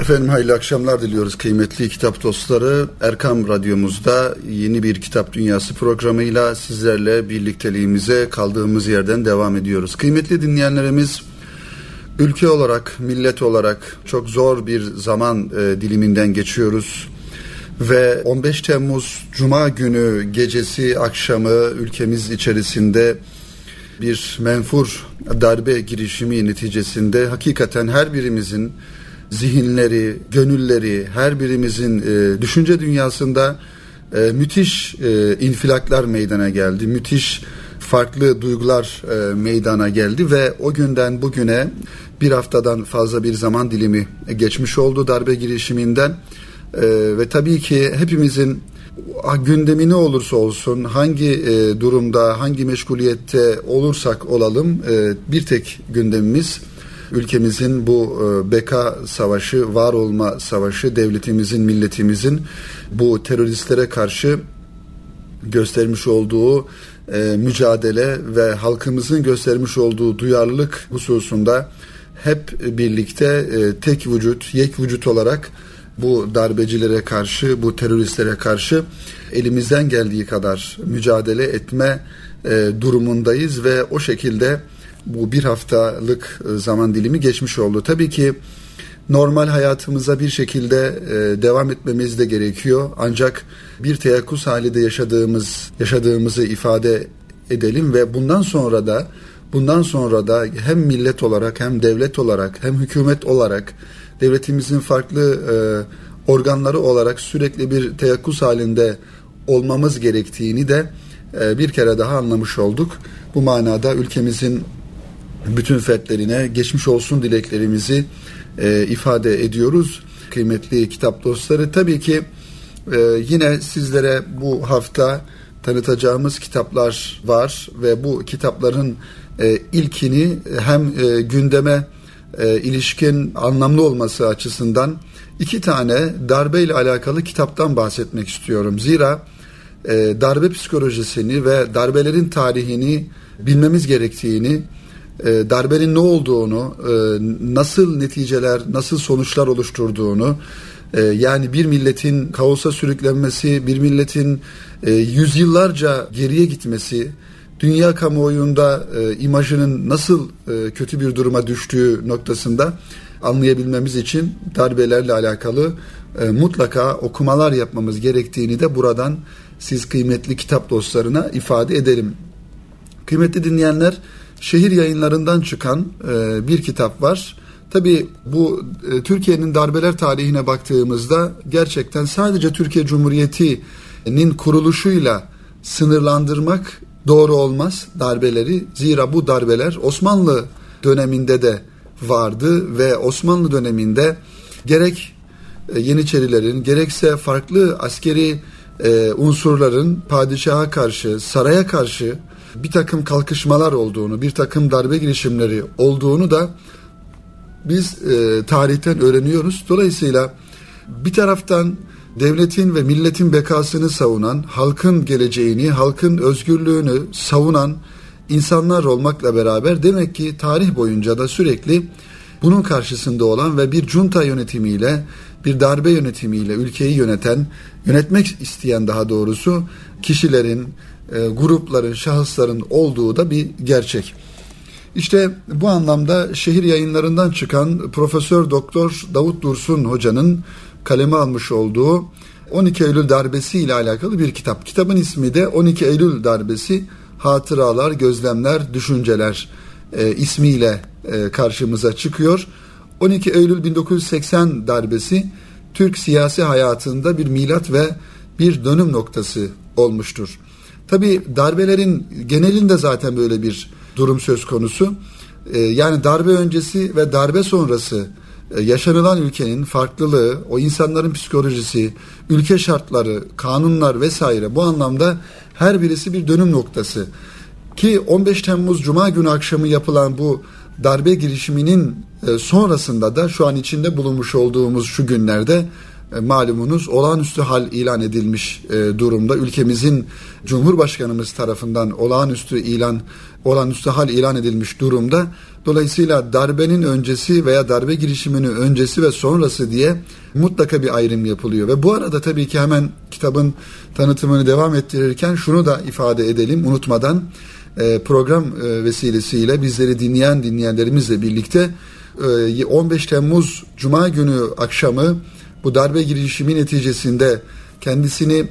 Efendim hayırlı akşamlar diliyoruz kıymetli kitap dostları. Erkam Radyomuzda yeni bir Kitap Dünyası programıyla sizlerle birlikteliğimize kaldığımız yerden devam ediyoruz. Kıymetli dinleyenlerimiz ülke olarak, millet olarak çok zor bir zaman e, diliminden geçiyoruz. Ve 15 Temmuz Cuma günü gecesi akşamı ülkemiz içerisinde bir menfur darbe girişimi neticesinde hakikaten her birimizin zihinleri, gönülleri, her birimizin e, düşünce dünyasında e, müthiş e, infilaklar meydana geldi. Müthiş farklı duygular e, meydana geldi ve o günden bugüne bir haftadan fazla bir zaman dilimi geçmiş oldu darbe girişiminden. E, ve tabii ki hepimizin gündemi ne olursa olsun hangi e, durumda hangi meşguliyette olursak olalım e, bir tek gündemimiz ülkemizin bu e, beka savaşı, var olma savaşı, devletimizin, milletimizin bu teröristlere karşı göstermiş olduğu e, mücadele ve halkımızın göstermiş olduğu duyarlılık hususunda hep birlikte e, tek vücut, yek vücut olarak bu darbecilere karşı, bu teröristlere karşı elimizden geldiği kadar mücadele etme e, durumundayız ve o şekilde bu bir haftalık e, zaman dilimi geçmiş oldu. Tabii ki normal hayatımıza bir şekilde e, devam etmemiz de gerekiyor. Ancak bir teyakkuz halinde yaşadığımız yaşadığımızı ifade edelim ve bundan sonra da bundan sonra da hem millet olarak hem devlet olarak hem hükümet olarak devletimizin farklı e, organları olarak sürekli bir teyakkuz halinde olmamız gerektiğini de bir kere daha anlamış olduk. Bu manada ülkemizin bütün fertlerine geçmiş olsun dileklerimizi e, ifade ediyoruz. Kıymetli kitap dostları tabii ki e, yine sizlere bu hafta tanıtacağımız kitaplar var ve bu kitapların e, ilkini hem e, gündeme e, ilişkin anlamlı olması açısından iki tane darbe ile alakalı kitaptan bahsetmek istiyorum. Zira e, darbe psikolojisini ve darbelerin tarihini bilmemiz gerektiğini e, darbenin ne olduğunu, e, nasıl neticeler, nasıl sonuçlar oluşturduğunu, e, yani bir milletin kaosa sürüklenmesi, bir milletin yüzyıllarca geriye gitmesi, dünya kamuoyunda imajının nasıl kötü bir duruma düştüğü noktasında anlayabilmemiz için darbelerle alakalı mutlaka okumalar yapmamız gerektiğini de buradan siz kıymetli kitap dostlarına ifade edelim. Kıymetli dinleyenler, şehir yayınlarından çıkan e, bir kitap var. Tabi bu e, Türkiye'nin darbeler tarihine baktığımızda gerçekten sadece Türkiye Cumhuriyeti'nin kuruluşuyla sınırlandırmak doğru olmaz darbeleri. Zira bu darbeler Osmanlı döneminde de vardı ve Osmanlı döneminde gerek e, Yeniçerilerin gerekse farklı askeri unsurların padişaha karşı, saraya karşı bir takım kalkışmalar olduğunu, bir takım darbe girişimleri olduğunu da biz e, tarihten öğreniyoruz. Dolayısıyla bir taraftan devletin ve milletin bekasını savunan, halkın geleceğini, halkın özgürlüğünü savunan insanlar olmakla beraber demek ki tarih boyunca da sürekli bunun karşısında olan ve bir junta yönetimiyle, bir darbe yönetimiyle ülkeyi yöneten, yönetmek isteyen daha doğrusu kişilerin, e, grupların, şahısların olduğu da bir gerçek. İşte bu anlamda şehir yayınlarından çıkan Profesör Doktor Davut Dursun hocanın kaleme almış olduğu 12 Eylül darbesi ile alakalı bir kitap. Kitabın ismi de 12 Eylül darbesi hatıralar, gözlemler, düşünceler e, ismiyle e, karşımıza çıkıyor. 12 Eylül 1980 darbesi Türk siyasi hayatında bir milat ve bir dönüm noktası olmuştur. Tabi darbelerin genelinde zaten böyle bir durum söz konusu. Ee, yani darbe öncesi ve darbe sonrası e, yaşanılan ülkenin farklılığı, o insanların psikolojisi, ülke şartları, kanunlar vesaire bu anlamda her birisi bir dönüm noktası. Ki 15 Temmuz Cuma günü akşamı yapılan bu darbe girişiminin e, sonrasında da şu an içinde bulunmuş olduğumuz şu günlerde e, malumunuz olağanüstü hal ilan edilmiş e, durumda. Ülkemizin Cumhurbaşkanımız tarafından olağanüstü ilan olağanüstü hal ilan edilmiş durumda. Dolayısıyla darbenin öncesi veya darbe girişiminin öncesi ve sonrası diye mutlaka bir ayrım yapılıyor. Ve bu arada tabii ki hemen kitabın tanıtımını devam ettirirken şunu da ifade edelim unutmadan e, program vesilesiyle bizleri dinleyen dinleyenlerimizle birlikte 15 e, Temmuz Cuma günü akşamı bu darbe girişimi neticesinde kendisini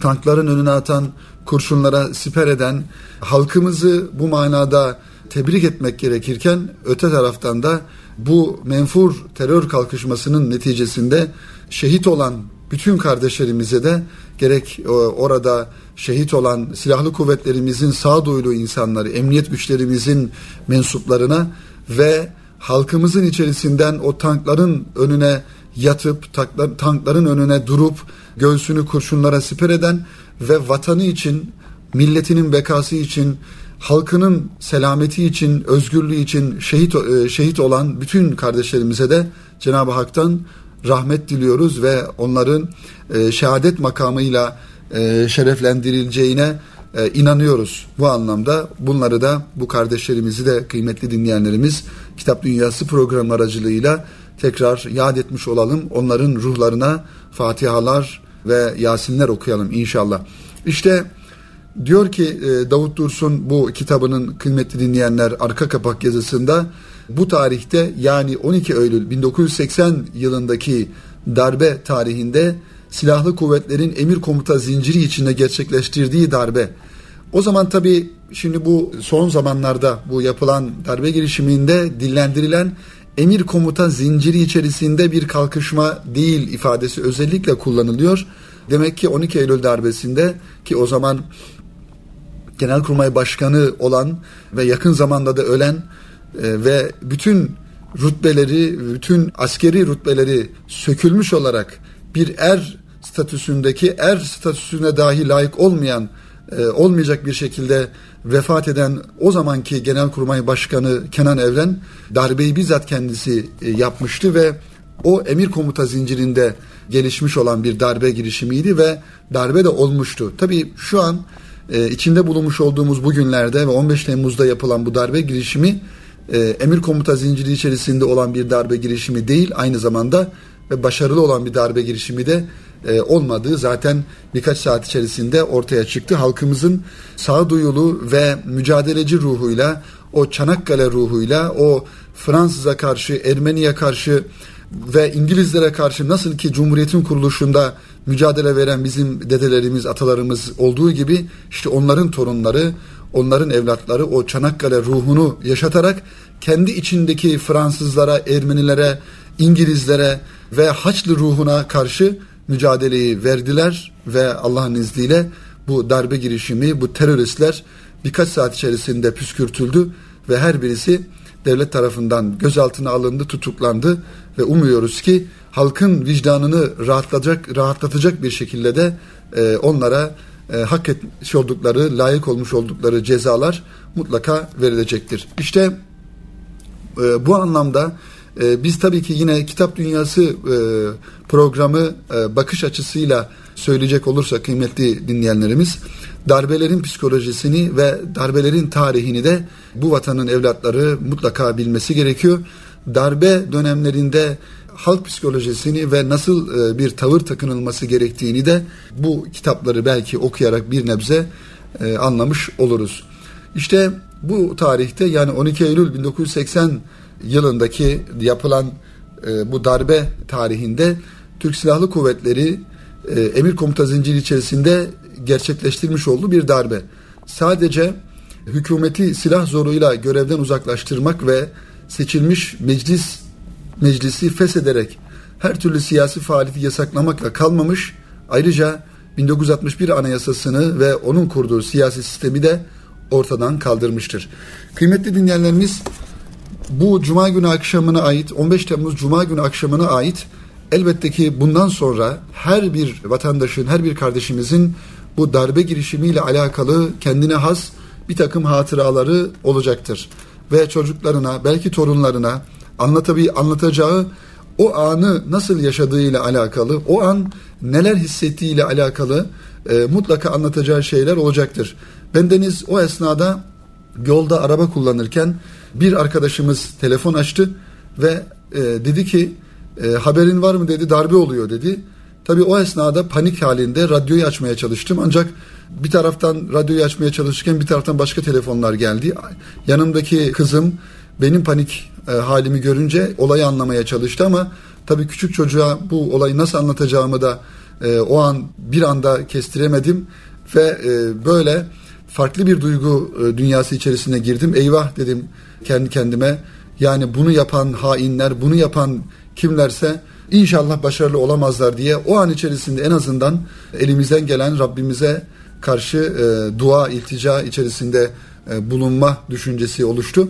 tankların önüne atan, kurşunlara siper eden halkımızı bu manada tebrik etmek gerekirken öte taraftan da bu menfur terör kalkışmasının neticesinde şehit olan bütün kardeşlerimize de gerek orada şehit olan silahlı kuvvetlerimizin sağduyulu insanları, emniyet güçlerimizin mensuplarına ve halkımızın içerisinden o tankların önüne yatıp tankların önüne durup göğsünü kurşunlara siper eden ve vatanı için, milletinin bekası için, halkının selameti için, özgürlüğü için şehit e, şehit olan bütün kardeşlerimize de Cenab-ı Hak'tan rahmet diliyoruz ve onların e, şehadet makamıyla e, şereflendirileceğine inanıyoruz. Bu anlamda bunları da bu kardeşlerimizi de kıymetli dinleyenlerimiz Kitap Dünyası programı aracılığıyla tekrar yad etmiş olalım. Onların ruhlarına Fatihalar ve Yasinler okuyalım inşallah. İşte diyor ki e, Davut Dursun bu kitabının kıymetli dinleyenler arka kapak yazısında bu tarihte yani 12 Eylül 1980 yılındaki darbe tarihinde silahlı kuvvetlerin emir komuta zinciri içinde gerçekleştirdiği darbe. O zaman tabi şimdi bu son zamanlarda bu yapılan darbe girişiminde dillendirilen emir komuta zinciri içerisinde bir kalkışma değil ifadesi özellikle kullanılıyor. Demek ki 12 Eylül darbesinde ki o zaman Genelkurmay Başkanı olan ve yakın zamanda da ölen e, ve bütün rütbeleri, bütün askeri rütbeleri sökülmüş olarak bir er statüsündeki er statüsüne dahi layık olmayan e, olmayacak bir şekilde vefat eden o zamanki Genelkurmay Başkanı Kenan Evren darbeyi bizzat kendisi e, yapmıştı ve o emir komuta zincirinde gelişmiş olan bir darbe girişimiydi ve darbe de olmuştu. Tabii şu an e, içinde bulunmuş olduğumuz bu günlerde ve 15 Temmuz'da yapılan bu darbe girişimi e, emir komuta zinciri içerisinde olan bir darbe girişimi değil aynı zamanda ve başarılı olan bir darbe girişimi de e, olmadığı zaten birkaç saat içerisinde ortaya çıktı. Halkımızın sağduyulu ve mücadeleci ruhuyla, o Çanakkale ruhuyla, o Fransız'a karşı, Ermeni'ye karşı ve İngilizlere karşı nasıl ki Cumhuriyet'in kuruluşunda mücadele veren bizim dedelerimiz, atalarımız olduğu gibi işte onların torunları, onların evlatları o Çanakkale ruhunu yaşatarak kendi içindeki Fransızlara, Ermenilere, İngilizlere ve Haçlı ruhuna karşı mücadeleyi verdiler ve Allah'ın izniyle bu darbe girişimi, bu teröristler birkaç saat içerisinde püskürtüldü ve her birisi devlet tarafından gözaltına alındı, tutuklandı ve umuyoruz ki halkın vicdanını rahatlatacak, rahatlatacak bir şekilde de e, onlara e, hak etmiş oldukları, layık olmuş oldukları cezalar mutlaka verilecektir. İşte e, bu anlamda e, biz tabii ki yine Kitap Dünyası e, programı e, bakış açısıyla söyleyecek olursa kıymetli dinleyenlerimiz darbelerin psikolojisini ve darbelerin tarihini de bu vatanın evlatları mutlaka bilmesi gerekiyor. Darbe dönemlerinde halk psikolojisini ve nasıl e, bir tavır takınılması gerektiğini de bu kitapları belki okuyarak bir nebze anlamış oluruz. İşte bu tarihte yani 12 Eylül 1980 yılındaki yapılan e, bu darbe tarihinde Türk Silahlı Kuvvetleri e, emir komuta zinciri içerisinde gerçekleştirmiş olduğu bir darbe. Sadece hükümeti silah zoruyla görevden uzaklaştırmak ve seçilmiş meclis meclisi feshederek her türlü siyasi faaliyeti yasaklamakla kalmamış, ayrıca 1961 Anayasasını ve onun kurduğu siyasi sistemi de ortadan kaldırmıştır. Kıymetli dinleyenlerimiz bu Cuma günü akşamına ait 15 Temmuz Cuma günü akşamına ait elbette ki bundan sonra her bir vatandaşın, her bir kardeşimizin bu darbe girişimiyle alakalı kendine has bir takım hatıraları olacaktır. Ve çocuklarına, belki torunlarına anlatabi anlatacağı o anı nasıl yaşadığıyla alakalı, o an neler hissettiğiyle alakalı e, mutlaka anlatacağı şeyler olacaktır. Bendeniz o esnada yolda araba kullanırken bir arkadaşımız telefon açtı ve e, dedi ki e, haberin var mı dedi darbe oluyor dedi. Tabii o esnada panik halinde radyoyu açmaya çalıştım ancak bir taraftan radyoyu açmaya çalışırken bir taraftan başka telefonlar geldi. Yanımdaki kızım benim panik e, halimi görünce olayı anlamaya çalıştı ama tabii küçük çocuğa bu olayı nasıl anlatacağımı da e, o an bir anda kestiremedim ve e, böyle farklı bir duygu e, dünyası içerisine girdim. Eyvah dedim kendi kendime. Yani bunu yapan hainler, bunu yapan kimlerse inşallah başarılı olamazlar diye o an içerisinde en azından elimizden gelen Rabbimize karşı e, dua, iltica içerisinde e, bulunma düşüncesi oluştu.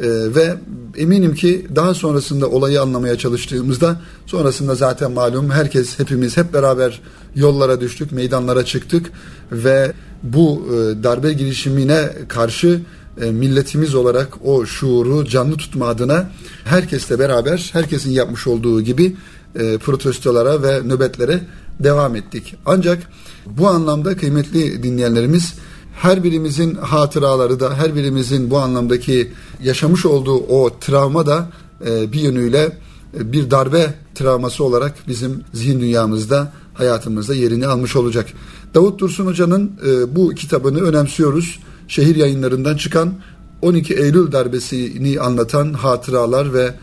E, ve eminim ki daha sonrasında olayı anlamaya çalıştığımızda sonrasında zaten malum herkes hepimiz hep beraber yollara düştük, meydanlara çıktık ve bu e, darbe girişimine karşı e, milletimiz olarak o şuuru canlı tutma adına herkesle beraber herkesin yapmış olduğu gibi e, protestolara ve nöbetlere devam ettik. Ancak bu anlamda kıymetli dinleyenlerimiz her birimizin hatıraları da her birimizin bu anlamdaki yaşamış olduğu o travma da e, bir yönüyle e, bir darbe travması olarak bizim zihin dünyamızda hayatımızda yerini almış olacak. Davut Dursun Hoca'nın e, bu kitabını önemsiyoruz. Şehir yayınlarından çıkan 12 Eylül darbesini anlatan hatıralar ve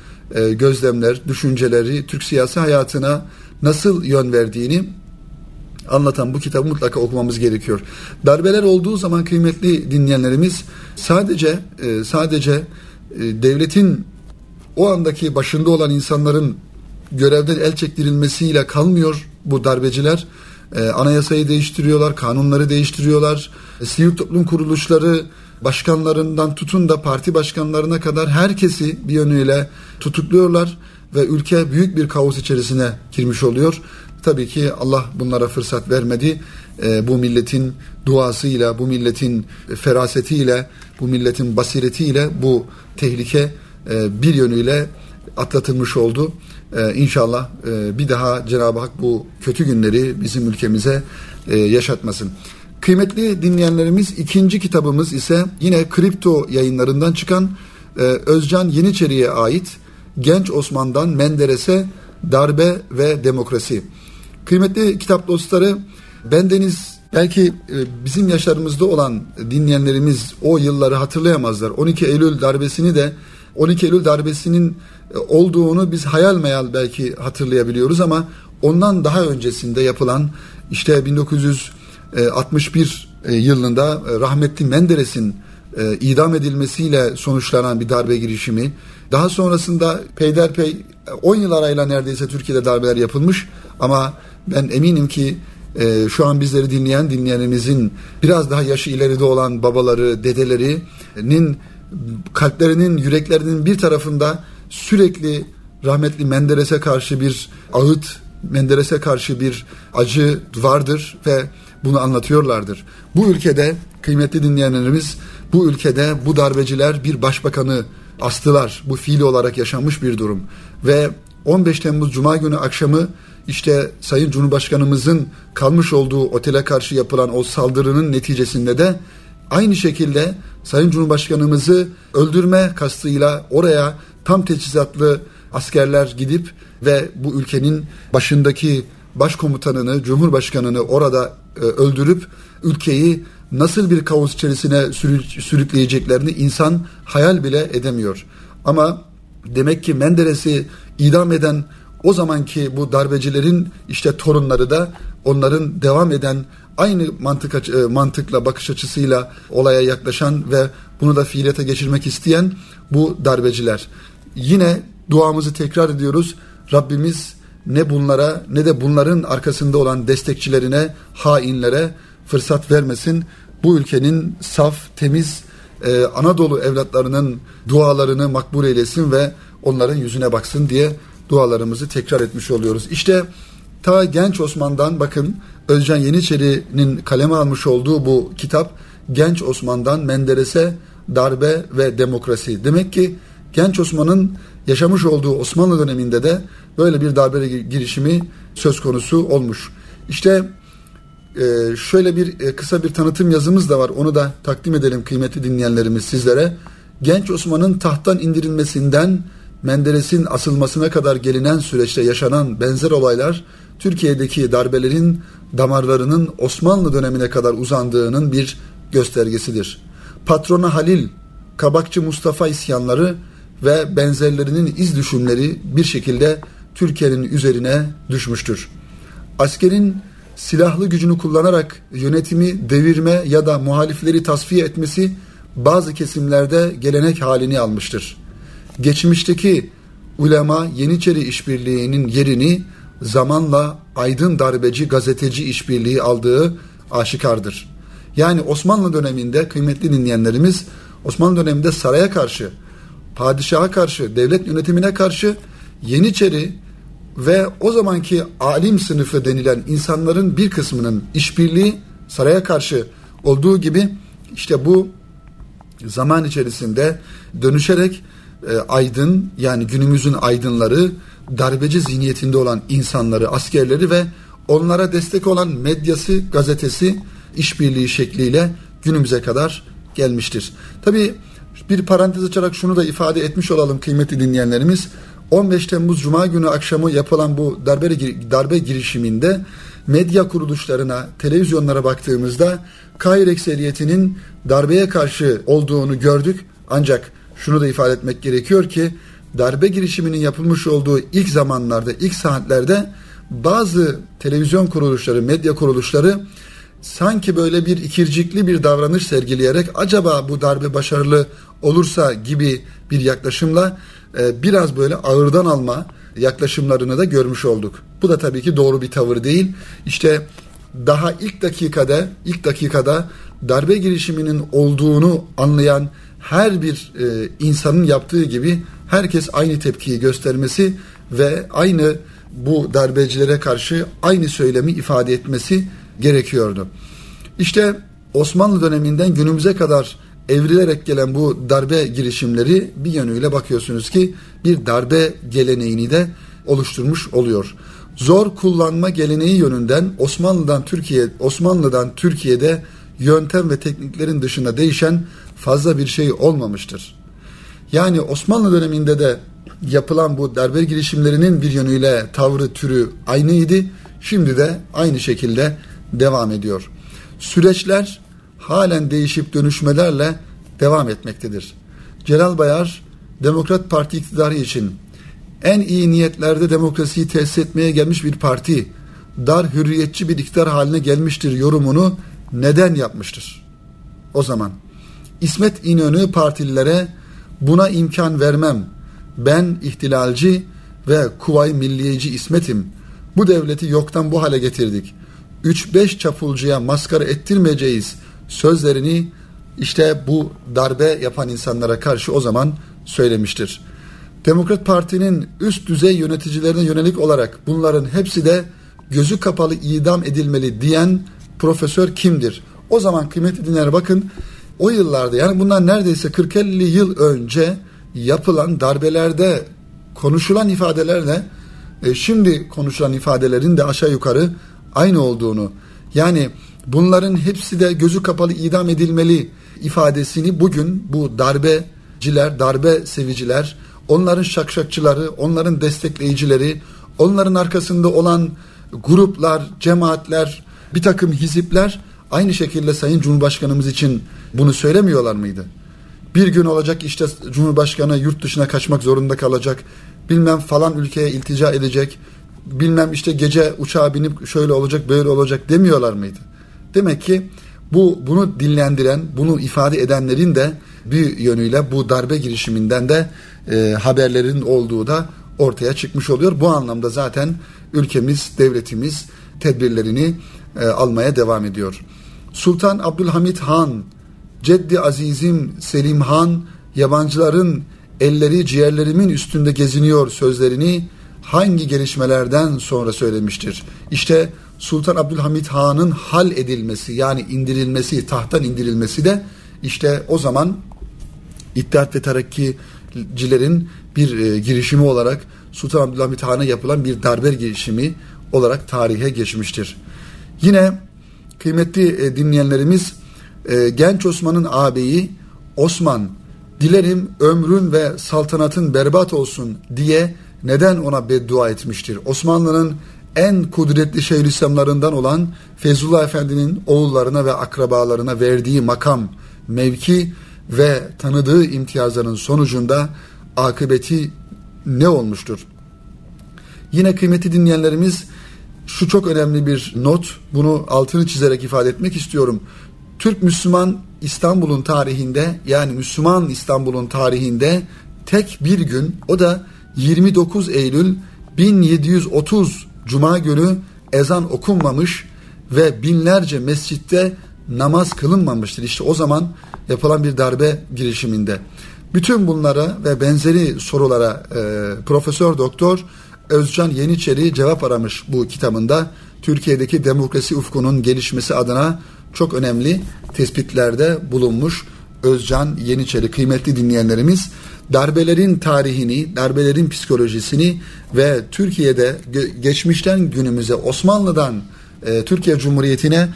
gözlemler, düşünceleri Türk siyasi hayatına nasıl yön verdiğini anlatan bu kitabı mutlaka okumamız gerekiyor. Darbeler olduğu zaman kıymetli dinleyenlerimiz sadece e, sadece e, devletin o andaki başında olan insanların görevden el çektirilmesiyle kalmıyor bu darbeciler. E, anayasayı değiştiriyorlar, kanunları değiştiriyorlar. E, sivil toplum kuruluşları başkanlarından tutun da parti başkanlarına kadar herkesi bir yönüyle tutukluyorlar ve ülke büyük bir kaos içerisine girmiş oluyor. Tabii ki Allah bunlara fırsat vermedi. E, bu milletin duasıyla, bu milletin ferasetiyle, bu milletin basiretiyle bu tehlike e, bir yönüyle atlatılmış oldu. E, inşallah e, bir daha Cenab-ı Hak bu kötü günleri bizim ülkemize e, yaşatmasın. Kıymetli dinleyenlerimiz ikinci kitabımız ise yine kripto yayınlarından çıkan e, Özcan Yeniçeri'ye ait Genç Osman'dan Menderes'e Darbe ve Demokrasi. Kıymetli kitap dostları bendeniz belki e, bizim yaşlarımızda olan dinleyenlerimiz o yılları hatırlayamazlar. 12 Eylül darbesini de 12 Eylül darbesinin e, olduğunu biz hayal meyal belki hatırlayabiliyoruz ama ondan daha öncesinde yapılan işte 1961 e, yılında rahmetli Menderes'in idam edilmesiyle sonuçlanan bir darbe girişimi. Daha sonrasında peyderpey 10 yıl arayla neredeyse Türkiye'de darbeler yapılmış ama ben eminim ki e, şu an bizleri dinleyen dinleyenimizin biraz daha yaşı ileride olan babaları, dedelerinin kalplerinin, yüreklerinin bir tarafında sürekli rahmetli Menderes'e karşı bir ağıt, Menderes'e karşı bir acı vardır ve bunu anlatıyorlardır. Bu ülkede kıymetli dinleyenlerimiz bu ülkede bu darbeciler bir başbakanı astılar. Bu fiili olarak yaşanmış bir durum ve 15 Temmuz Cuma günü akşamı işte Sayın Cumhurbaşkanımızın kalmış olduğu otele karşı yapılan o saldırının neticesinde de aynı şekilde Sayın Cumhurbaşkanımızı öldürme kastıyla oraya tam teçhizatlı askerler gidip ve bu ülkenin başındaki başkomutanını, cumhurbaşkanını orada e, öldürüp ülkeyi nasıl bir kaos içerisine sürükleyeceklerini insan hayal bile edemiyor. Ama demek ki Menderes'i idam eden o zamanki bu darbecilerin işte torunları da onların devam eden aynı mantık e, mantıkla bakış açısıyla olaya yaklaşan ve bunu da fiiliyete geçirmek isteyen bu darbeciler. Yine duamızı tekrar ediyoruz. Rabbimiz ne bunlara ne de bunların arkasında olan destekçilerine, hainlere fırsat vermesin. Bu ülkenin saf, temiz e, Anadolu evlatlarının dualarını makbul eylesin ve onların yüzüne baksın diye dualarımızı tekrar etmiş oluyoruz. İşte ta genç Osman'dan bakın Özcan Yeniçeri'nin kaleme almış olduğu bu kitap Genç Osman'dan Menderes'e darbe ve demokrasi. Demek ki Genç Osman'ın yaşamış olduğu Osmanlı döneminde de böyle bir darbe girişimi söz konusu olmuş. İşte e, şöyle bir e, kısa bir tanıtım yazımız da var. Onu da takdim edelim kıymetli dinleyenlerimiz sizlere. Genç Osman'ın tahttan indirilmesinden Menderes'in asılmasına kadar gelinen süreçte yaşanan benzer olaylar Türkiye'deki darbelerin damarlarının Osmanlı dönemine kadar uzandığının bir göstergesidir. Patrona Halil, Kabakçı Mustafa isyanları ve benzerlerinin iz düşümleri bir şekilde Türkiye'nin üzerine düşmüştür. Askerin silahlı gücünü kullanarak yönetimi devirme ya da muhalifleri tasfiye etmesi bazı kesimlerde gelenek halini almıştır. Geçmişteki ulema Yeniçeri işbirliğinin yerini zamanla aydın darbeci gazeteci işbirliği aldığı aşikardır. Yani Osmanlı döneminde kıymetli dinleyenlerimiz Osmanlı döneminde saraya karşı, padişaha karşı, devlet yönetimine karşı Yeniçeri ve o zamanki alim sınıfı denilen insanların bir kısmının işbirliği saraya karşı olduğu gibi işte bu zaman içerisinde dönüşerek e, aydın yani günümüzün aydınları darbeci zihniyetinde olan insanları, askerleri ve onlara destek olan medyası, gazetesi işbirliği şekliyle günümüze kadar gelmiştir. Tabi bir parantez açarak şunu da ifade etmiş olalım kıymetli dinleyenlerimiz. 15 Temmuz Cuma günü akşamı yapılan bu darbe, darbe girişiminde medya kuruluşlarına, televizyonlara baktığımızda Kahir ekseriyetinin darbeye karşı olduğunu gördük. Ancak şunu da ifade etmek gerekiyor ki darbe girişiminin yapılmış olduğu ilk zamanlarda, ilk saatlerde bazı televizyon kuruluşları, medya kuruluşları sanki böyle bir ikircikli bir davranış sergileyerek acaba bu darbe başarılı olursa gibi bir yaklaşımla biraz böyle ağırdan alma yaklaşımlarını da görmüş olduk. Bu da tabii ki doğru bir tavır değil. İşte daha ilk dakikada ilk dakikada darbe girişiminin olduğunu anlayan her bir e, insanın yaptığı gibi herkes aynı tepkiyi göstermesi ve aynı bu darbecilere karşı aynı söylemi ifade etmesi gerekiyordu. İşte Osmanlı döneminden günümüze kadar evrilerek gelen bu darbe girişimleri bir yönüyle bakıyorsunuz ki bir darbe geleneğini de oluşturmuş oluyor. Zor kullanma geleneği yönünden Osmanlı'dan Türkiye Osmanlı'dan Türkiye'de yöntem ve tekniklerin dışında değişen fazla bir şey olmamıştır. Yani Osmanlı döneminde de yapılan bu darbe girişimlerinin bir yönüyle tavrı türü aynıydı. Şimdi de aynı şekilde devam ediyor. Süreçler halen değişip dönüşmelerle devam etmektedir. Celal Bayar, Demokrat Parti iktidarı için en iyi niyetlerde demokrasiyi tesis etmeye gelmiş bir parti, dar hürriyetçi bir iktidar haline gelmiştir yorumunu neden yapmıştır? O zaman İsmet İnönü partililere buna imkan vermem. Ben ihtilalci ve kuvay milliyeci İsmet'im. Bu devleti yoktan bu hale getirdik. 3-5 çapulcuya maskara ettirmeyeceğiz sözlerini işte bu darbe yapan insanlara karşı o zaman söylemiştir. Demokrat Parti'nin üst düzey yöneticilerine yönelik olarak bunların hepsi de gözü kapalı idam edilmeli diyen profesör kimdir? O zaman kıymetli dinler bakın o yıllarda yani bundan neredeyse 40-50 yıl önce yapılan darbelerde konuşulan ifadelerle e, şimdi konuşulan ifadelerin de aşağı yukarı aynı olduğunu yani bunların hepsi de gözü kapalı idam edilmeli ifadesini bugün bu darbeciler, darbe seviciler, onların şakşakçıları, onların destekleyicileri, onların arkasında olan gruplar, cemaatler, bir takım hizipler aynı şekilde Sayın Cumhurbaşkanımız için bunu söylemiyorlar mıydı? Bir gün olacak işte Cumhurbaşkanı yurt dışına kaçmak zorunda kalacak. Bilmem falan ülkeye iltica edecek. Bilmem işte gece uçağa binip şöyle olacak böyle olacak demiyorlar mıydı? Demek ki bu bunu dillendiren, bunu ifade edenlerin de bir yönüyle bu darbe girişiminden de e, haberlerin olduğu da ortaya çıkmış oluyor. Bu anlamda zaten ülkemiz, devletimiz tedbirlerini e, almaya devam ediyor. Sultan Abdülhamit Han, Ceddi Azizim Selim Han, yabancıların elleri ciğerlerimin üstünde geziniyor sözlerini hangi gelişmelerden sonra söylemiştir? İşte Sultan Abdülhamit Han'ın hal edilmesi yani indirilmesi, tahttan indirilmesi de işte o zaman İttihat ve Terakki darbecilerin bir e, girişimi olarak Sultan Abdülhamit Han'a yapılan bir darbe girişimi olarak tarihe geçmiştir. Yine kıymetli e, dinleyenlerimiz e, Genç Osman'ın ağabeyi Osman dilerim ömrün ve saltanatın berbat olsun diye neden ona beddua etmiştir? Osmanlı'nın en kudretli Şeyhülislamlarından olan Feyzullah Efendi'nin oğullarına ve akrabalarına verdiği makam, mevki ve tanıdığı imtiyazların sonucunda akıbeti ne olmuştur? Yine kıymeti dinleyenlerimiz şu çok önemli bir not, bunu altını çizerek ifade etmek istiyorum. Türk Müslüman İstanbul'un tarihinde yani Müslüman İstanbul'un tarihinde tek bir gün o da 29 Eylül 1730 Cuma günü ezan okunmamış ve binlerce mescitte namaz kılınmamıştır. İşte o zaman yapılan bir darbe girişiminde. Bütün bunlara ve benzeri sorulara e, Profesör Doktor Özcan Yeniçeri cevap aramış bu kitabında. Türkiye'deki demokrasi ufkunun gelişmesi adına çok önemli tespitlerde bulunmuş Özcan Yeniçeri kıymetli dinleyenlerimiz darbelerin tarihini, darbelerin psikolojisini ve Türkiye'de geçmişten günümüze Osmanlı'dan e, Türkiye Cumhuriyeti'ne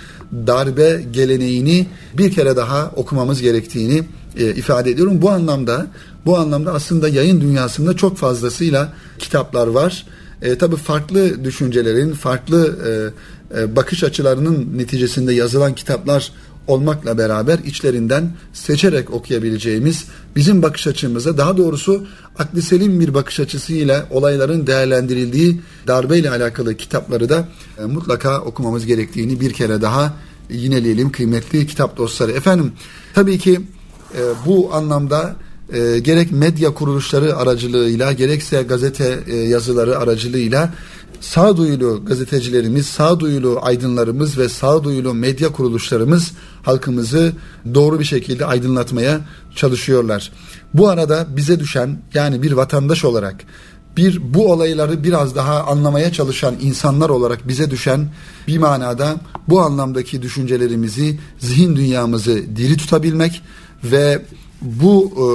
darbe geleneğini bir kere daha okumamız gerektiğini e, ifade ediyorum. Bu anlamda bu anlamda aslında yayın dünyasında çok fazlasıyla kitaplar var. E, tabii farklı düşüncelerin, farklı e, e, bakış açılarının neticesinde yazılan kitaplar olmakla beraber içlerinden seçerek okuyabileceğimiz bizim bakış açımıza daha doğrusu akli selim bir bakış açısıyla olayların değerlendirildiği darbeyle alakalı kitapları da e, mutlaka okumamız gerektiğini bir kere daha yineleyelim kıymetli kitap dostları. Efendim tabii ki e, bu anlamda e, gerek medya kuruluşları aracılığıyla gerekse gazete e, yazıları aracılığıyla sağduyulu gazetecilerimiz, sağduyulu aydınlarımız ve sağduyulu medya kuruluşlarımız halkımızı doğru bir şekilde aydınlatmaya çalışıyorlar. Bu arada bize düşen yani bir vatandaş olarak bir bu olayları biraz daha anlamaya çalışan insanlar olarak bize düşen bir manada bu anlamdaki düşüncelerimizi, zihin dünyamızı diri tutabilmek ve bu e,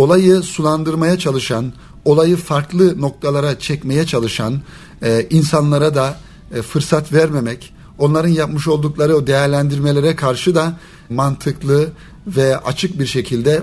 olayı sulandırmaya çalışan, olayı farklı noktalara çekmeye çalışan e, insanlara da e, fırsat vermemek, onların yapmış oldukları o değerlendirmelere karşı da mantıklı ve açık bir şekilde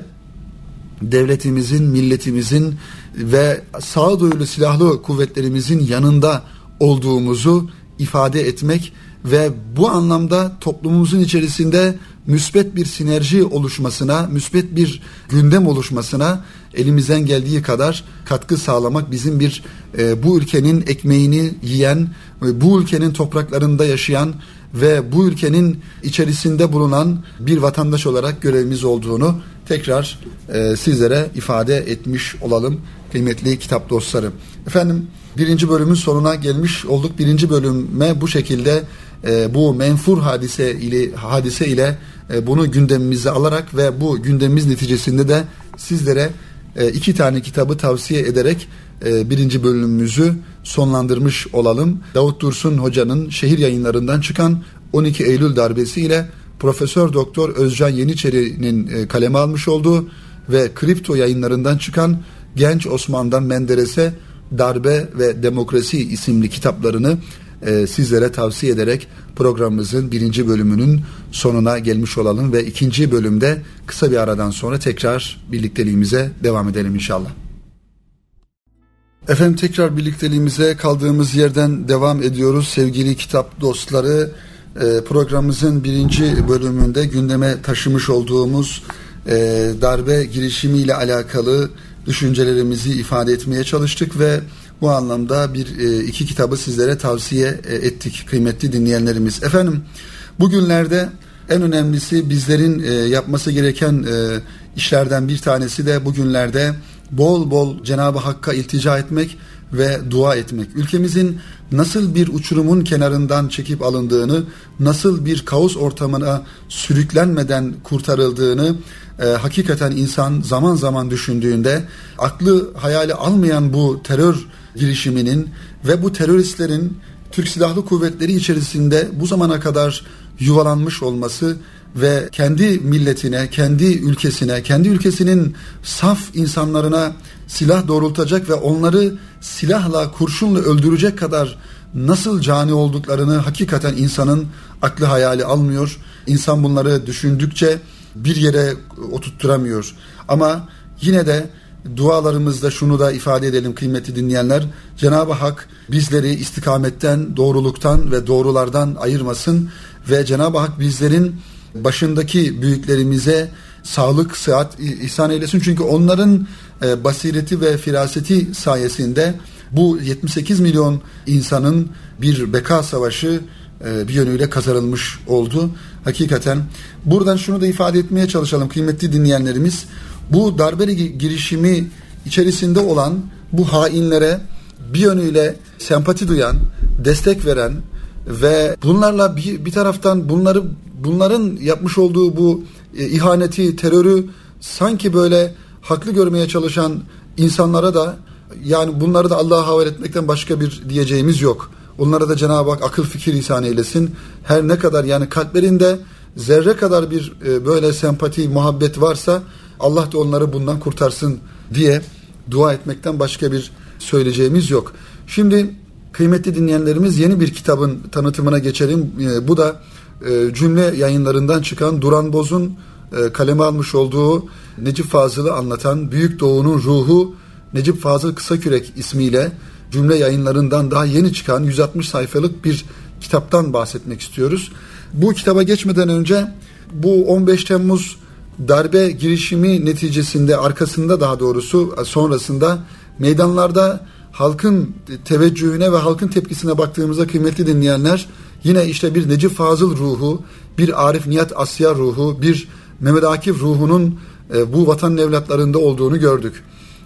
devletimizin, milletimizin ve sağduyulu silahlı kuvvetlerimizin yanında olduğumuzu ifade etmek ve bu anlamda toplumumuzun içerisinde müsbet bir sinerji oluşmasına, müsbet bir gündem oluşmasına elimizden geldiği kadar katkı sağlamak bizim bir e, bu ülkenin ekmeğini yiyen, e, bu ülkenin topraklarında yaşayan ve bu ülkenin içerisinde bulunan bir vatandaş olarak görevimiz olduğunu tekrar e, sizlere ifade etmiş olalım kıymetli kitap dostları. Efendim birinci bölümün sonuna gelmiş olduk. Birinci bölüme bu şekilde e, bu menfur hadise ile hadise ile e, bunu gündemimize alarak ve bu gündemimiz neticesinde de sizlere e, iki tane kitabı tavsiye ederek e, birinci bölümümüzü sonlandırmış olalım. Davut Dursun Hoca'nın şehir yayınlarından çıkan 12 Eylül darbesi ile Profesör Doktor Özcan Yeniçeri'nin e, kaleme almış olduğu ve Kripto yayınlarından çıkan Genç Osman'dan Menderes'e Darbe ve Demokrasi isimli kitaplarını e, sizlere tavsiye ederek programımızın birinci bölümünün sonuna gelmiş olalım ve ikinci bölümde kısa bir aradan sonra tekrar birlikteliğimize devam edelim inşallah. Efendim tekrar birlikteliğimize kaldığımız yerden devam ediyoruz sevgili kitap dostları. E, programımızın birinci bölümünde gündeme taşımış olduğumuz e, darbe girişimiyle alakalı düşüncelerimizi ifade etmeye çalıştık ve bu anlamda bir e, iki kitabı sizlere tavsiye e, ettik kıymetli dinleyenlerimiz. Efendim bugünlerde en önemlisi bizlerin e, yapması gereken işlerden bir tanesi de bugünlerde bol bol Cenab-ı Hakk'a iltica etmek ve dua etmek. Ülkemizin nasıl bir uçurumun kenarından çekip alındığını, nasıl bir kaos ortamına sürüklenmeden kurtarıldığını e, hakikaten insan zaman zaman düşündüğünde aklı hayali almayan bu terör girişiminin ve bu teröristlerin Türk Silahlı Kuvvetleri içerisinde bu zamana kadar yuvalanmış olması ve kendi milletine, kendi ülkesine, kendi ülkesinin saf insanlarına silah doğrultacak ve onları silahla, kurşunla öldürecek kadar nasıl cani olduklarını hakikaten insanın aklı hayali almıyor. İnsan bunları düşündükçe bir yere oturtturamıyor. Ama yine de dualarımızda şunu da ifade edelim kıymetli dinleyenler. Cenab-ı Hak bizleri istikametten, doğruluktan ve doğrulardan ayırmasın ve Cenab-ı Hak bizlerin başındaki büyüklerimize sağlık, sıhhat ihsan eylesin. Çünkü onların e, basireti ve firaseti sayesinde bu 78 milyon insanın bir beka savaşı e, bir yönüyle kazanılmış oldu. Hakikaten buradan şunu da ifade etmeye çalışalım kıymetli dinleyenlerimiz. Bu darbe girişimi içerisinde olan bu hainlere bir yönüyle sempati duyan, destek veren ve bunlarla bir, bir taraftan bunları bunların yapmış olduğu bu e, ihaneti, terörü sanki böyle haklı görmeye çalışan insanlara da yani bunları da Allah'a havale etmekten başka bir diyeceğimiz yok. Onlara da Cenab-ı Hak akıl fikir ihsan eylesin. Her ne kadar yani kalplerinde zerre kadar bir e, böyle sempati, muhabbet varsa Allah da onları bundan kurtarsın diye dua etmekten başka bir söyleyeceğimiz yok. Şimdi kıymetli dinleyenlerimiz yeni bir kitabın tanıtımına geçelim. E, bu da e, cümle yayınlarından çıkan Duran Boz'un e, kaleme almış olduğu Necip Fazıl'ı anlatan Büyük Doğu'nun Ruhu Necip Fazıl Kısakürek ismiyle cümle yayınlarından daha yeni çıkan 160 sayfalık bir kitaptan bahsetmek istiyoruz. Bu kitaba geçmeden önce bu 15 Temmuz darbe girişimi neticesinde arkasında daha doğrusu sonrasında meydanlarda halkın teveccühüne ve halkın tepkisine baktığımızda kıymetli dinleyenler yine işte bir Necip Fazıl ruhu, bir Arif Nihat Asya ruhu, bir Mehmet Akif ruhunun e, bu vatanın evlatlarında olduğunu gördük.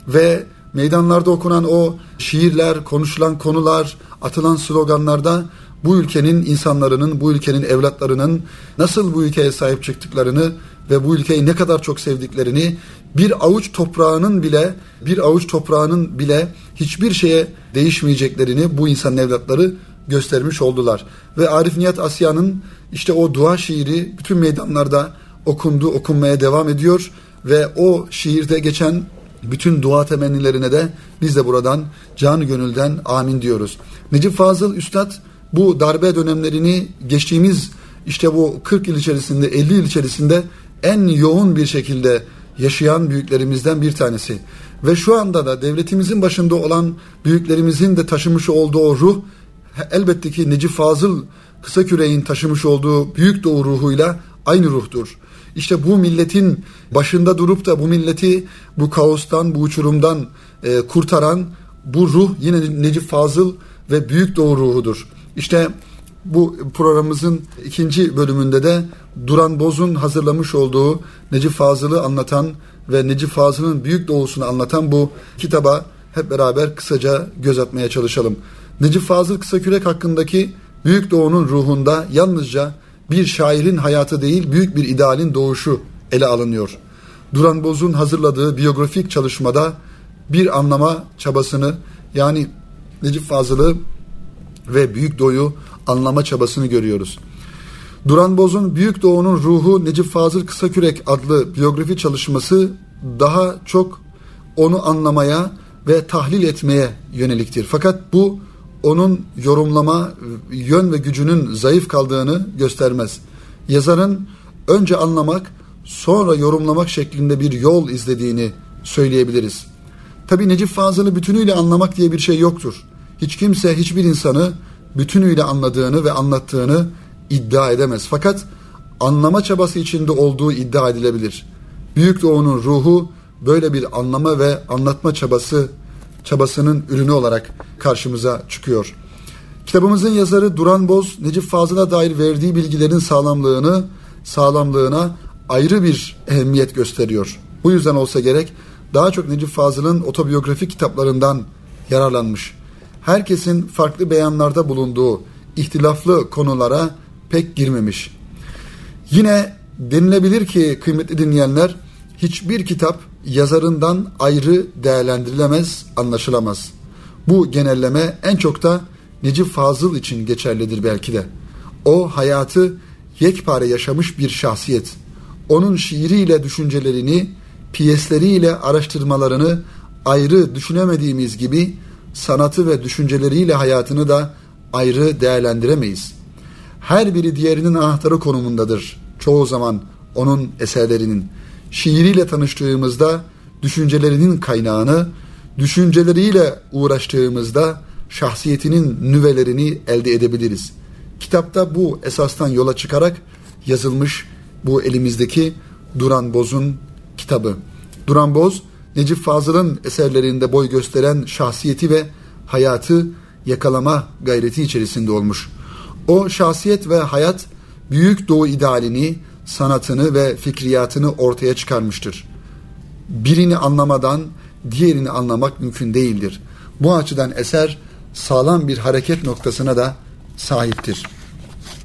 Ve meydanlarda okunan o şiirler, konuşulan konular, atılan sloganlarda bu ülkenin insanlarının, bu ülkenin evlatlarının nasıl bu ülkeye sahip çıktıklarını ve bu ülkeyi ne kadar çok sevdiklerini bir avuç toprağının bile bir avuç toprağının bile hiçbir şeye değişmeyeceklerini bu insanın evlatları göstermiş oldular. Ve Arif Nihat Asya'nın işte o dua şiiri bütün meydanlarda okundu, okunmaya devam ediyor ve o şiirde geçen bütün dua temennilerine de biz de buradan canı gönülden amin diyoruz. Necip Fazıl Üstad bu darbe dönemlerini geçtiğimiz işte bu 40 yıl içerisinde 50 yıl içerisinde en yoğun bir şekilde yaşayan büyüklerimizden bir tanesi. Ve şu anda da devletimizin başında olan büyüklerimizin de taşımış olduğu ruh elbette ki Necip Fazıl kısa küreğin taşımış olduğu büyük doğu ruhuyla aynı ruhtur. İşte bu milletin başında durup da bu milleti bu kaostan, bu uçurumdan e, kurtaran bu ruh yine Necip Fazıl ve Büyük Doğu ruhudur. İşte bu programımızın ikinci bölümünde de Duran Boz'un hazırlamış olduğu Necip Fazıl'ı anlatan ve Necip Fazıl'ın Büyük Doğu'sunu anlatan bu kitaba hep beraber kısaca göz atmaya çalışalım. Necip Fazıl Kısakürek hakkındaki Büyük Doğu'nun ruhunda yalnızca bir şairin hayatı değil büyük bir idealin doğuşu ele alınıyor. Duran Boz'un hazırladığı biyografik çalışmada bir anlama çabasını yani Necip Fazıl'ı ve Büyük Doğu'yu anlama çabasını görüyoruz. Duran Boz'un Büyük Doğu'nun ruhu Necip Fazıl Kısakürek adlı biyografi çalışması daha çok onu anlamaya ve tahlil etmeye yöneliktir. Fakat bu onun yorumlama yön ve gücünün zayıf kaldığını göstermez. Yazarın önce anlamak sonra yorumlamak şeklinde bir yol izlediğini söyleyebiliriz. Tabi Necip Fazıl'ı bütünüyle anlamak diye bir şey yoktur. Hiç kimse hiçbir insanı bütünüyle anladığını ve anlattığını iddia edemez. Fakat anlama çabası içinde olduğu iddia edilebilir. Büyük Doğu'nun ruhu böyle bir anlama ve anlatma çabası çabasının ürünü olarak karşımıza çıkıyor. Kitabımızın yazarı Duran Boz, Necip Fazıl'a dair verdiği bilgilerin sağlamlığını, sağlamlığına ayrı bir ehemmiyet gösteriyor. Bu yüzden olsa gerek daha çok Necip Fazıl'ın otobiyografik kitaplarından yararlanmış. Herkesin farklı beyanlarda bulunduğu ihtilaflı konulara pek girmemiş. Yine denilebilir ki kıymetli dinleyenler hiçbir kitap yazarından ayrı değerlendirilemez, anlaşılamaz. Bu genelleme en çok da Necip Fazıl için geçerlidir belki de. O hayatı yekpare yaşamış bir şahsiyet. Onun şiiriyle düşüncelerini, piyesleriyle araştırmalarını ayrı düşünemediğimiz gibi sanatı ve düşünceleriyle hayatını da ayrı değerlendiremeyiz. Her biri diğerinin anahtarı konumundadır. Çoğu zaman onun eserlerinin şiiriyle tanıştığımızda düşüncelerinin kaynağını, düşünceleriyle uğraştığımızda şahsiyetinin nüvelerini elde edebiliriz. Kitapta bu esastan yola çıkarak yazılmış bu elimizdeki Duran Boz'un kitabı. Duran Boz, Necip Fazıl'ın eserlerinde boy gösteren şahsiyeti ve hayatı yakalama gayreti içerisinde olmuş. O şahsiyet ve hayat büyük doğu idealini, sanatını ve fikriyatını ortaya çıkarmıştır. Birini anlamadan diğerini anlamak mümkün değildir. Bu açıdan eser sağlam bir hareket noktasına da sahiptir.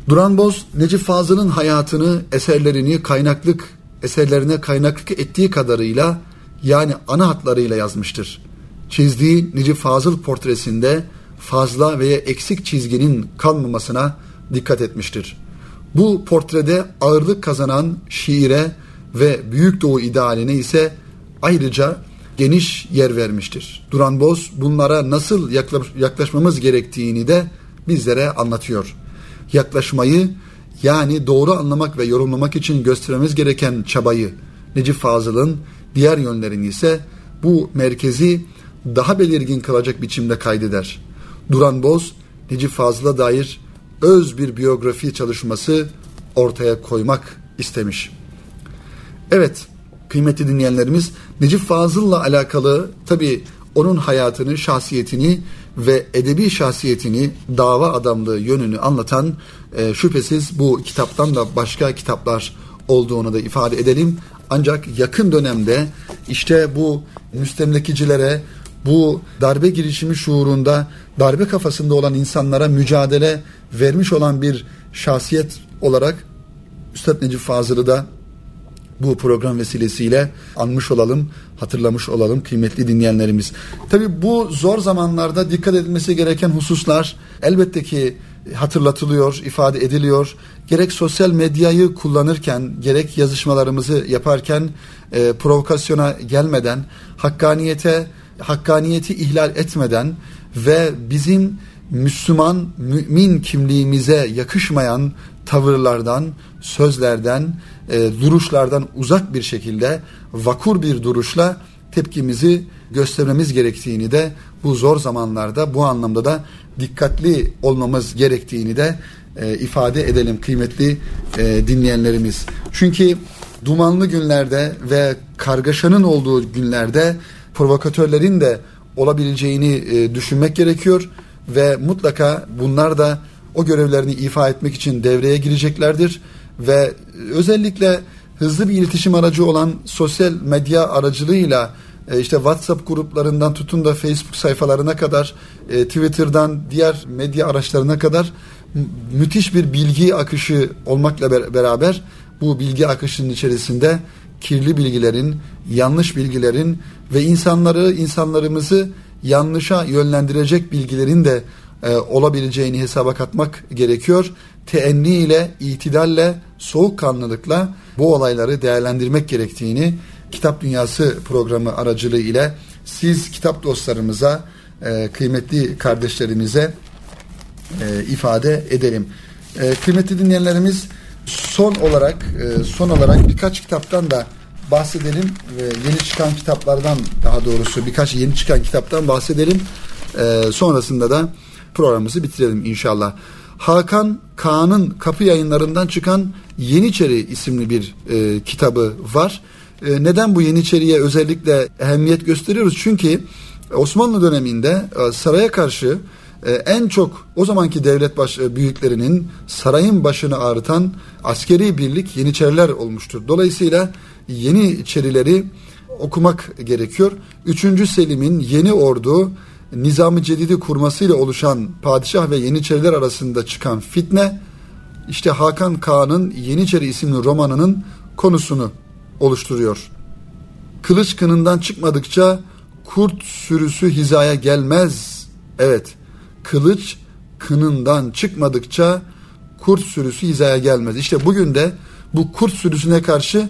Duran Boz, Necip Fazıl'ın hayatını, eserlerini kaynaklık, eserlerine kaynaklık ettiği kadarıyla yani ana hatlarıyla yazmıştır. Çizdiği Necip Fazıl portresinde fazla veya eksik çizginin kalmamasına dikkat etmiştir. Bu portrede ağırlık kazanan şiire ve Büyük Doğu idealine ise ayrıca geniş yer vermiştir. Duran Boz bunlara nasıl yaklaşmamız gerektiğini de bizlere anlatıyor. Yaklaşmayı yani doğru anlamak ve yorumlamak için göstermemiz gereken çabayı Necip Fazıl'ın diğer yönlerini ise bu merkezi daha belirgin kılacak biçimde kaydeder. Duran Boz, Necip Fazıl'a dair öz bir biyografi çalışması ortaya koymak istemiş. Evet, kıymetli dinleyenlerimiz Necip Fazıl'la alakalı tabi onun hayatını, şahsiyetini ve edebi şahsiyetini, dava adamlığı yönünü anlatan e, şüphesiz bu kitaptan da başka kitaplar olduğunu da ifade edelim. Ancak yakın dönemde işte bu müstemlekicilere, bu darbe girişimi şuurunda, darbe kafasında olan insanlara mücadele vermiş olan bir şahsiyet olarak Üstad Necip Fazıl'ı da bu program vesilesiyle anmış olalım, hatırlamış olalım kıymetli dinleyenlerimiz. Tabi bu zor zamanlarda dikkat edilmesi gereken hususlar elbette ki hatırlatılıyor, ifade ediliyor. Gerek sosyal medyayı kullanırken, gerek yazışmalarımızı yaparken e, provokasyona gelmeden, hakkaniyete, hakkaniyeti ihlal etmeden ve bizim Müslüman, mümin kimliğimize yakışmayan tavırlardan, sözlerden, e, duruşlardan uzak bir şekilde vakur bir duruşla tepkimizi göstermemiz gerektiğini de bu zor zamanlarda bu anlamda da dikkatli olmamız gerektiğini de e, ifade edelim kıymetli e, dinleyenlerimiz. Çünkü dumanlı günlerde ve kargaşanın olduğu günlerde provokatörlerin de olabileceğini e, düşünmek gerekiyor ve mutlaka bunlar da o görevlerini ifa etmek için devreye gireceklerdir ve özellikle hızlı bir iletişim aracı olan sosyal medya aracılığıyla e, işte WhatsApp gruplarından tutun da Facebook sayfalarına kadar e, Twitter'dan diğer medya araçlarına kadar müthiş bir bilgi akışı olmakla beraber bu bilgi akışının içerisinde kirli bilgilerin, yanlış bilgilerin ve insanları, insanlarımızı yanlışa yönlendirecek bilgilerin de e, olabileceğini hesaba katmak gerekiyor. Teenni ile, itidalle, soğukkanlılıkla bu olayları değerlendirmek gerektiğini Kitap Dünyası programı aracılığı ile siz kitap dostlarımıza, e, kıymetli kardeşlerimize e, ifade edelim. E, kıymetli dinleyenlerimiz son olarak e, son olarak birkaç kitaptan da bahsedelim ve yeni çıkan kitaplardan daha doğrusu birkaç yeni çıkan kitaptan bahsedelim. E, sonrasında da programımızı bitirelim inşallah. Hakan Kaan'ın kapı yayınlarından çıkan Yeniçeri isimli bir e, kitabı var. E, neden bu Yeniçeri'ye özellikle ehemmiyet gösteriyoruz? Çünkü Osmanlı döneminde e, saraya karşı e, en çok o zamanki devlet baş, büyüklerinin sarayın başını ağrıtan askeri birlik Yeniçeriler olmuştur. Dolayısıyla Yeniçerileri okumak gerekiyor. Üçüncü Selim'in yeni ordu Nizam-ı Cedid'i kurmasıyla oluşan padişah ve Yeniçeriler arasında çıkan fitne işte Hakan Kağan'ın Yeniçeri isimli romanının konusunu oluşturuyor. Kılıç kınından çıkmadıkça kurt sürüsü hizaya gelmez. Evet, kılıç kınından çıkmadıkça kurt sürüsü hizaya gelmez. İşte bugün de bu kurt sürüsüne karşı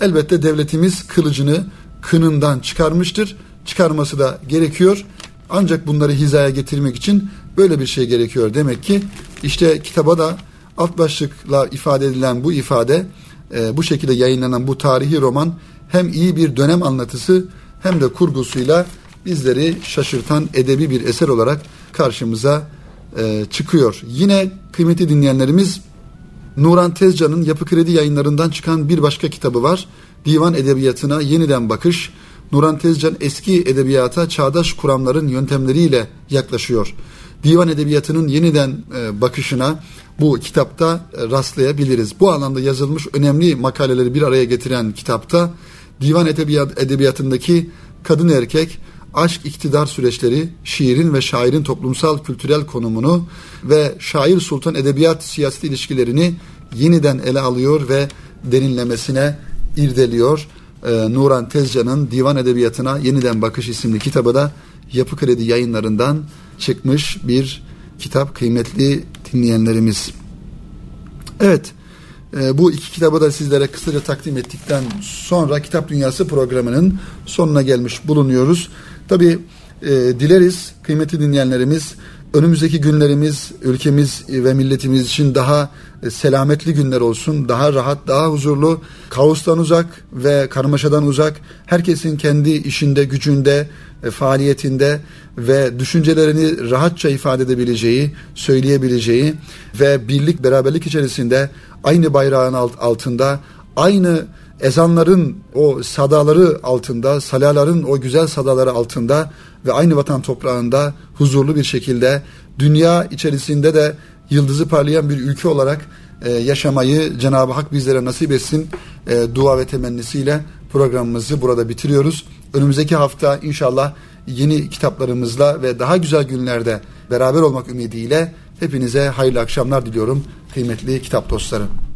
elbette devletimiz kılıcını kınından çıkarmıştır. Çıkarması da gerekiyor. Ancak bunları hizaya getirmek için böyle bir şey gerekiyor. Demek ki işte kitaba da alt başlıkla ifade edilen bu ifade e, bu şekilde yayınlanan bu tarihi roman hem iyi bir dönem anlatısı hem de kurgusuyla bizleri şaşırtan edebi bir eser olarak karşımıza e, çıkıyor. Yine kıymetli dinleyenlerimiz Nuran Tezcan'ın Yapı Kredi yayınlarından çıkan bir başka kitabı var. Divan Edebiyatına Yeniden Bakış. Nuran Tezcan eski edebiyata çağdaş kuramların yöntemleriyle yaklaşıyor. Divan edebiyatının yeniden e, bakışına bu kitapta e, rastlayabiliriz. Bu alanda yazılmış önemli makaleleri bir araya getiren kitapta divan edebiyat, edebiyatındaki kadın erkek, aşk iktidar süreçleri, şiirin ve şairin toplumsal kültürel konumunu ve şair sultan edebiyat siyasi ilişkilerini yeniden ele alıyor ve derinlemesine irdeliyor. Ee, Nuran Tezcan'ın Divan Edebiyatına Yeniden Bakış isimli kitabı da Yapı Kredi yayınlarından çıkmış bir kitap kıymetli dinleyenlerimiz. Evet e, bu iki kitabı da sizlere kısaca takdim ettikten sonra Kitap Dünyası programının sonuna gelmiş bulunuyoruz. Tabi e, dileriz kıymetli dinleyenlerimiz önümüzdeki günlerimiz ülkemiz ve milletimiz için daha e, selametli günler olsun, daha rahat, daha huzurlu, kaostan uzak ve karmaşadan uzak, herkesin kendi işinde, gücünde, e, faaliyetinde ve düşüncelerini rahatça ifade edebileceği, söyleyebileceği ve birlik, beraberlik içerisinde aynı bayrağın altında, aynı ezanların o sadaları altında, salaların o güzel sadaları altında ve aynı vatan toprağında huzurlu bir şekilde dünya içerisinde de yıldızı parlayan bir ülke olarak e, yaşamayı Cenab-ı Hak bizlere nasip etsin e, dua ve temennisiyle programımızı burada bitiriyoruz. Önümüzdeki hafta inşallah yeni kitaplarımızla ve daha güzel günlerde beraber olmak ümidiyle hepinize hayırlı akşamlar diliyorum kıymetli kitap dostları.